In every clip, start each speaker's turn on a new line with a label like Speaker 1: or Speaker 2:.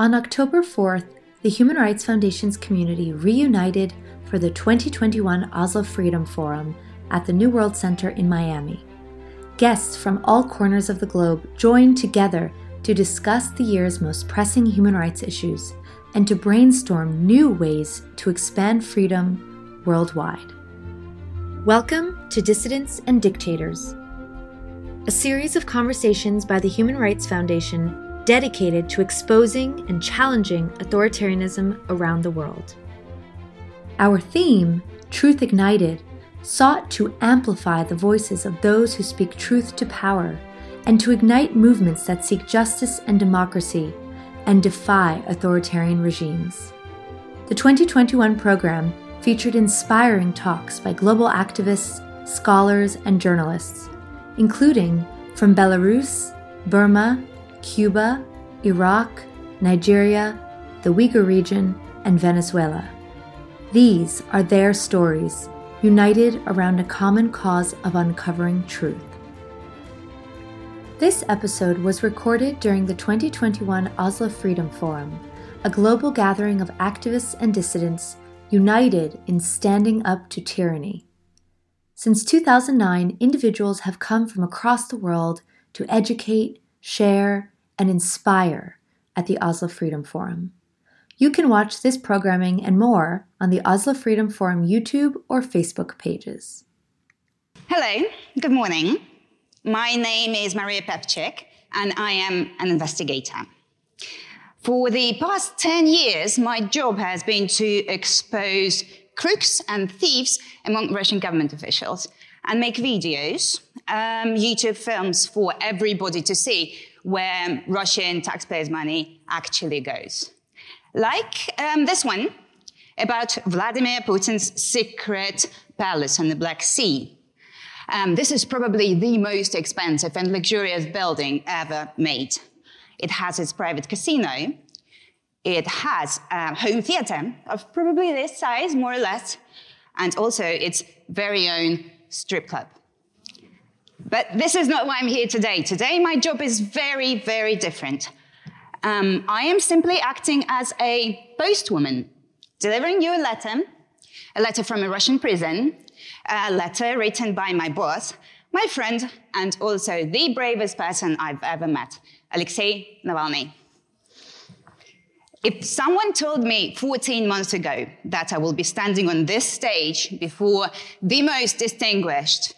Speaker 1: On October 4th, the Human Rights Foundation's community reunited for the 2021 Oslo Freedom Forum at the New World Center in Miami. Guests from all corners of the globe joined together to discuss the year's most pressing human rights issues and to brainstorm new ways to expand freedom worldwide. Welcome to Dissidents and Dictators, a series of conversations by the Human Rights Foundation dedicated to exposing and challenging authoritarianism around the world. Our theme, Truth Ignited, sought to amplify the voices of those who speak truth to power and to ignite movements that seek justice and democracy and defy authoritarian regimes. The 2021 program featured inspiring talks by global activists, scholars, and journalists, including from Belarus, Burma, Cuba, Iraq, Nigeria, the Uyghur region, and Venezuela. These are their stories, united around a common cause of uncovering truth. This episode was recorded during the 2021 Oslo Freedom Forum, a global gathering of activists and dissidents united in standing up to tyranny. Since 2009, individuals have come from across the world to educate, share, and inspire at the Oslo Freedom Forum. You can watch this programming and more on the Oslo Freedom Forum YouTube or Facebook pages.
Speaker 2: Hello, good morning. My name is Maria Pevchikh, and I am an investigator. For the past 10 years, my job has been to expose crooks and thieves among Russian government officials and make videos, um, YouTube films for everybody to see where Russian taxpayers' money actually goes. Like um, this one about Vladimir Putin's secret palace on the Black Sea. Um, this is probably the most expensive and luxurious building ever made. It has its private casino. It has a home theater of probably this size, more or less, and also its very own strip club. But this is not why I'm here today. Today, my job is very, very different. Um, I am simply acting as a postwoman, delivering you a letter, a letter from a Russian prison, a letter written by my boss, my friend, and also the bravest person I've ever met, Alexei Navalny. If someone told me 14 months ago that I will be standing on this stage before the most distinguished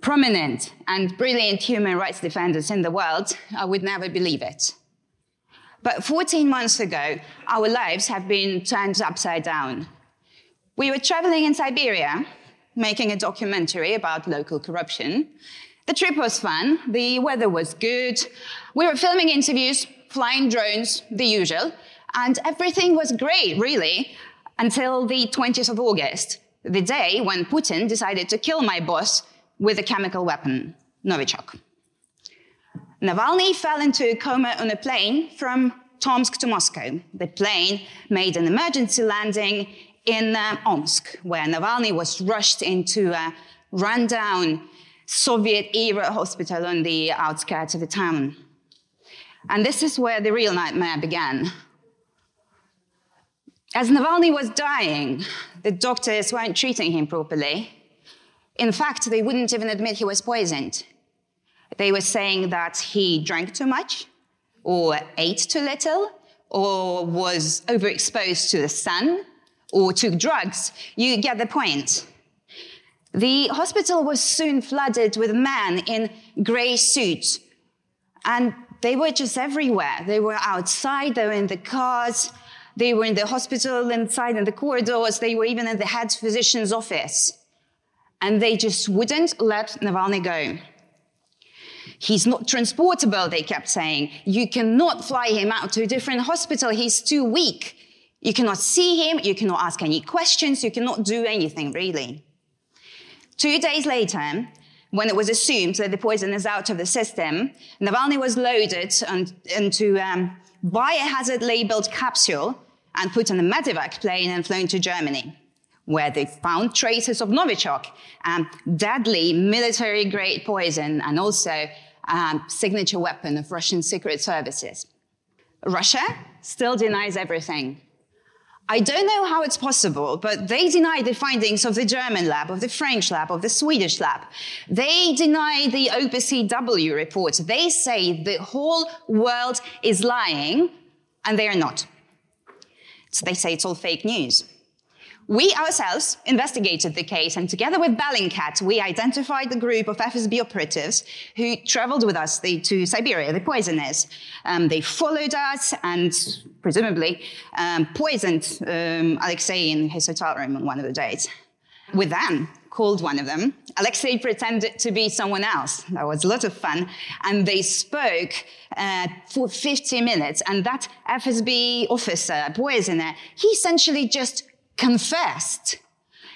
Speaker 2: prominent and brilliant human rights defenders in the world, I would never believe it. But 14 months ago, our lives have been turned upside down. We were traveling in Siberia, making a documentary about local corruption. The trip was fun, the weather was good, we were filming interviews, flying drones, the usual, and everything was great, really, until the 20th of August, the day when Putin decided to kill my boss with a chemical weapon, Novichok. Navalny fell into a coma on a plane from Tomsk to Moscow. The plane made an emergency landing in uh, Omsk, where Navalny was rushed into a rundown Soviet era hospital on the outskirts of the town. And this is where the real nightmare began. As Navalny was dying, the doctors weren't treating him properly. In fact, they wouldn't even admit he was poisoned. They were saying that he drank too much, or ate too little, or was overexposed to the sun, or took drugs. You get the point. The hospital was soon flooded with men in grey suits, and they were just everywhere. They were outside, they were in the cars, they were in the hospital inside in the corridors, they were even in the head physician's office and they just wouldn't let Navalny go. He's not transportable, they kept saying. You cannot fly him out to a different hospital. He's too weak. You cannot see him. You cannot ask any questions. You cannot do anything, really. Two days later, when it was assumed that the poison is out of the system, Navalny was loaded into a um, biohazard labeled capsule and put on a medevac plane and flown to Germany where they found traces of Novichok, um, deadly military grade poison, and also um, signature weapon of Russian secret services. Russia still denies everything. I don't know how it's possible, but they deny the findings of the German lab, of the French lab, of the Swedish lab. They deny the OPCW report. They say the whole world is lying, and they are not. So they say it's all fake news. We ourselves investigated the case, and together with Bellingcat, we identified the group of FSB operatives who traveled with us to Siberia, the poisoners. Um, they followed us and presumably um, poisoned um, Alexei in his hotel room on one of the days. We then called one of them. Alexei pretended to be someone else. That was a lot of fun. And they spoke uh, for 50 minutes. And that FSB officer, poisoner, he essentially just confessed.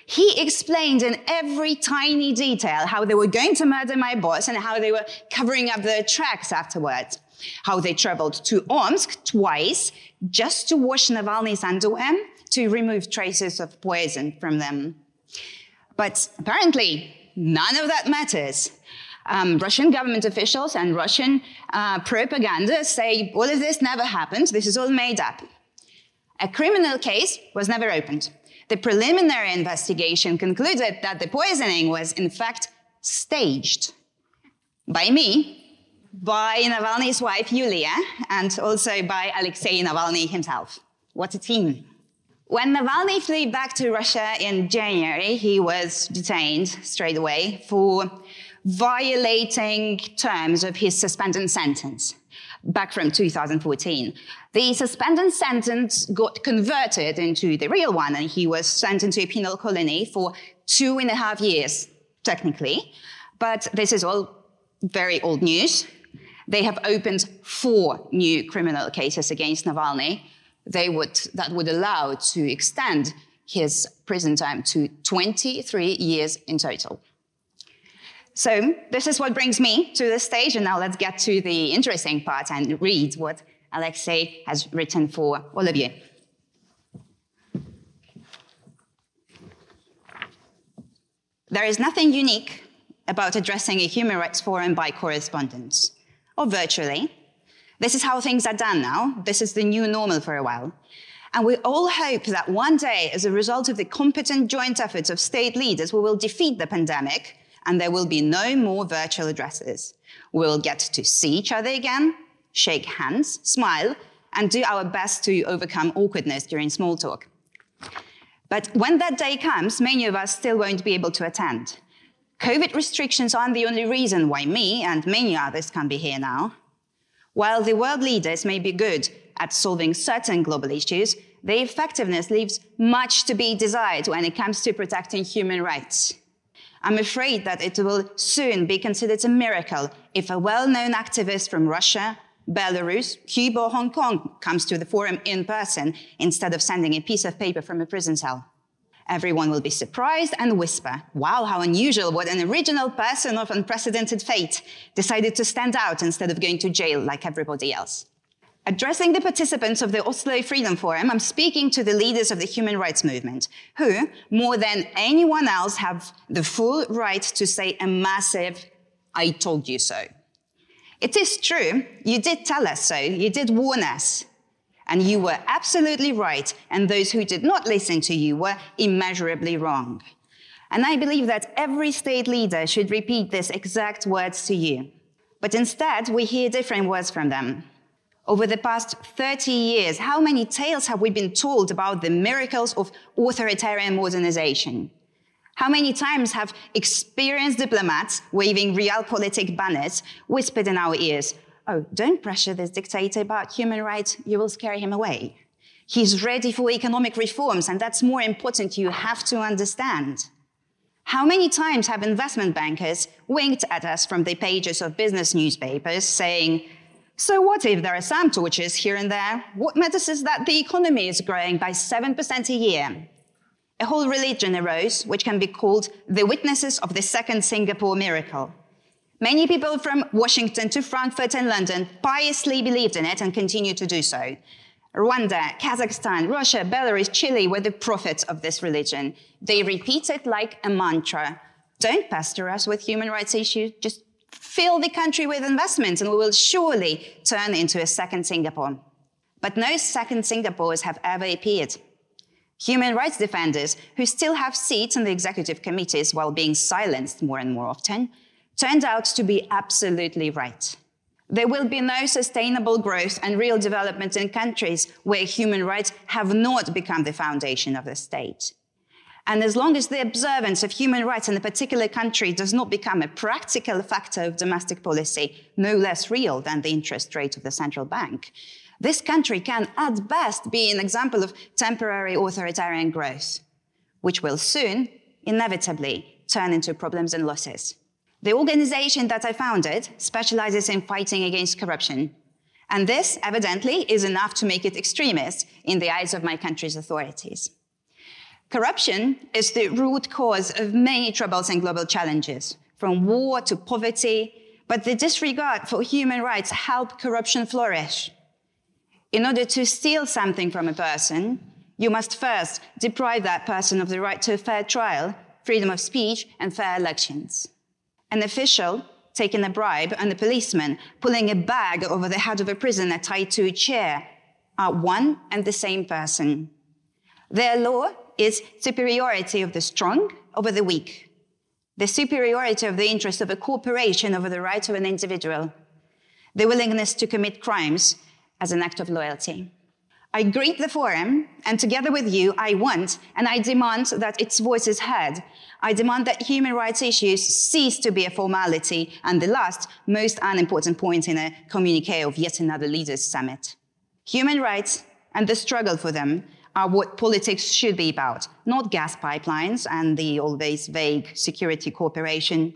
Speaker 2: He explained in every tiny detail how they were going to murder my boss and how they were covering up their tracks afterwards. How they traveled to Omsk twice just to wash Navalny's underwear to remove traces of poison from them. But apparently, none of that matters. Um, Russian government officials and Russian uh, propaganda say all of this never happened. This is all made up. A criminal case was never opened. The preliminary investigation concluded that the poisoning was, in fact, staged by me, by Navalny's wife, Yulia, and also by Alexei Navalny himself. What a team. When Navalny flew back to Russia in January, he was detained straight away for violating terms of his suspended sentence back from 2014. The suspended sentence got converted into the real one, and he was sent into a penal colony for two and a half years, technically. But this is all very old news. They have opened four new criminal cases against Navalny. They would, that would allow to extend his prison time to 23 years in total. So this is what brings me to the stage, and now let's get to the interesting part and read what Alexei has written for all of you. There is nothing unique about addressing a human rights forum by correspondence or virtually. This is how things are done now. This is the new normal for a while. And we all hope that one day, as a result of the competent joint efforts of state leaders, we will defeat the pandemic and there will be no more virtual addresses. We'll get to see each other again, shake hands, smile, and do our best to overcome awkwardness during small talk. But when that day comes, many of us still won't be able to attend. COVID restrictions aren't the only reason why me and many others can't be here now. While the world leaders may be good at solving certain global issues, their effectiveness leaves much to be desired when it comes to protecting human rights. I'm afraid that it will soon be considered a miracle if a well-known activist from Russia, Belarus, Cuba, or Hong Kong comes to the forum in person instead of sending a piece of paper from a prison cell. Everyone will be surprised and whisper, wow, how unusual, what an original person of unprecedented fate decided to stand out instead of going to jail like everybody else. Addressing the participants of the Oslo Freedom Forum, I'm speaking to the leaders of the human rights movement, who, more than anyone else, have the full right to say a massive, I told you so. It is true, you did tell us so, you did warn us, and you were absolutely right, and those who did not listen to you were immeasurably wrong. And I believe that every state leader should repeat these exact words to you. But instead, we hear different words from them. Over the past 30 years, how many tales have we been told about the miracles of authoritarian modernization? How many times have experienced diplomats waving realpolitik banners whispered in our ears, oh, don't pressure this dictator about human rights, you will scare him away. He's ready for economic reforms, and that's more important, you have to understand. How many times have investment bankers winked at us from the pages of business newspapers saying, so what if there are some torches here and there? What matters is that the economy is growing by 7% a year. A whole religion arose, which can be called the witnesses of the second Singapore miracle. Many people from Washington to Frankfurt and London piously believed in it and continue to do so. Rwanda, Kazakhstan, Russia, Belarus, Chile were the prophets of this religion. They repeat it like a mantra. Don't pester us with human rights issues, just fill the country with investments and we will surely turn into a second Singapore. But no second Singapores have ever appeared. Human rights defenders, who still have seats in the executive committees while being silenced more and more often, turned out to be absolutely right. There will be no sustainable growth and real development in countries where human rights have not become the foundation of the state. And as long as the observance of human rights in a particular country does not become a practical factor of domestic policy, no less real than the interest rate of the central bank, this country can, at best, be an example of temporary authoritarian growth, which will soon, inevitably, turn into problems and losses. The organization that I founded specializes in fighting against corruption. And this, evidently, is enough to make it extremist in the eyes of my country's authorities. Corruption is the root cause of many troubles and global challenges, from war to poverty, but the disregard for human rights help corruption flourish. In order to steal something from a person, you must first deprive that person of the right to a fair trial, freedom of speech, and fair elections. An official taking a bribe and a policeman pulling a bag over the head of a prisoner tied to a chair are one and the same person. Their law is superiority of the strong over the weak, the superiority of the interest of a corporation over the rights of an individual, the willingness to commit crimes as an act of loyalty. I greet the forum, and together with you, I want and I demand that its voice is heard. I demand that human rights issues cease to be a formality and the last, most unimportant point in a communique of yet another leaders' summit. Human rights and the struggle for them are what politics should be about, not gas pipelines and the always vague security cooperation.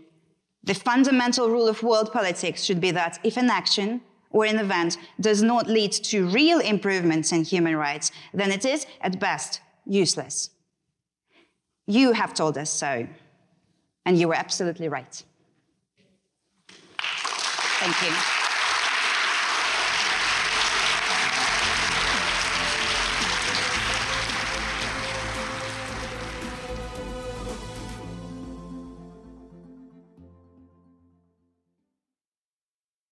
Speaker 2: The fundamental rule of world politics should be that if an action or an event does not lead to real improvements in human rights, then it is, at best, useless. You have told us so, and you were absolutely right. Thank you.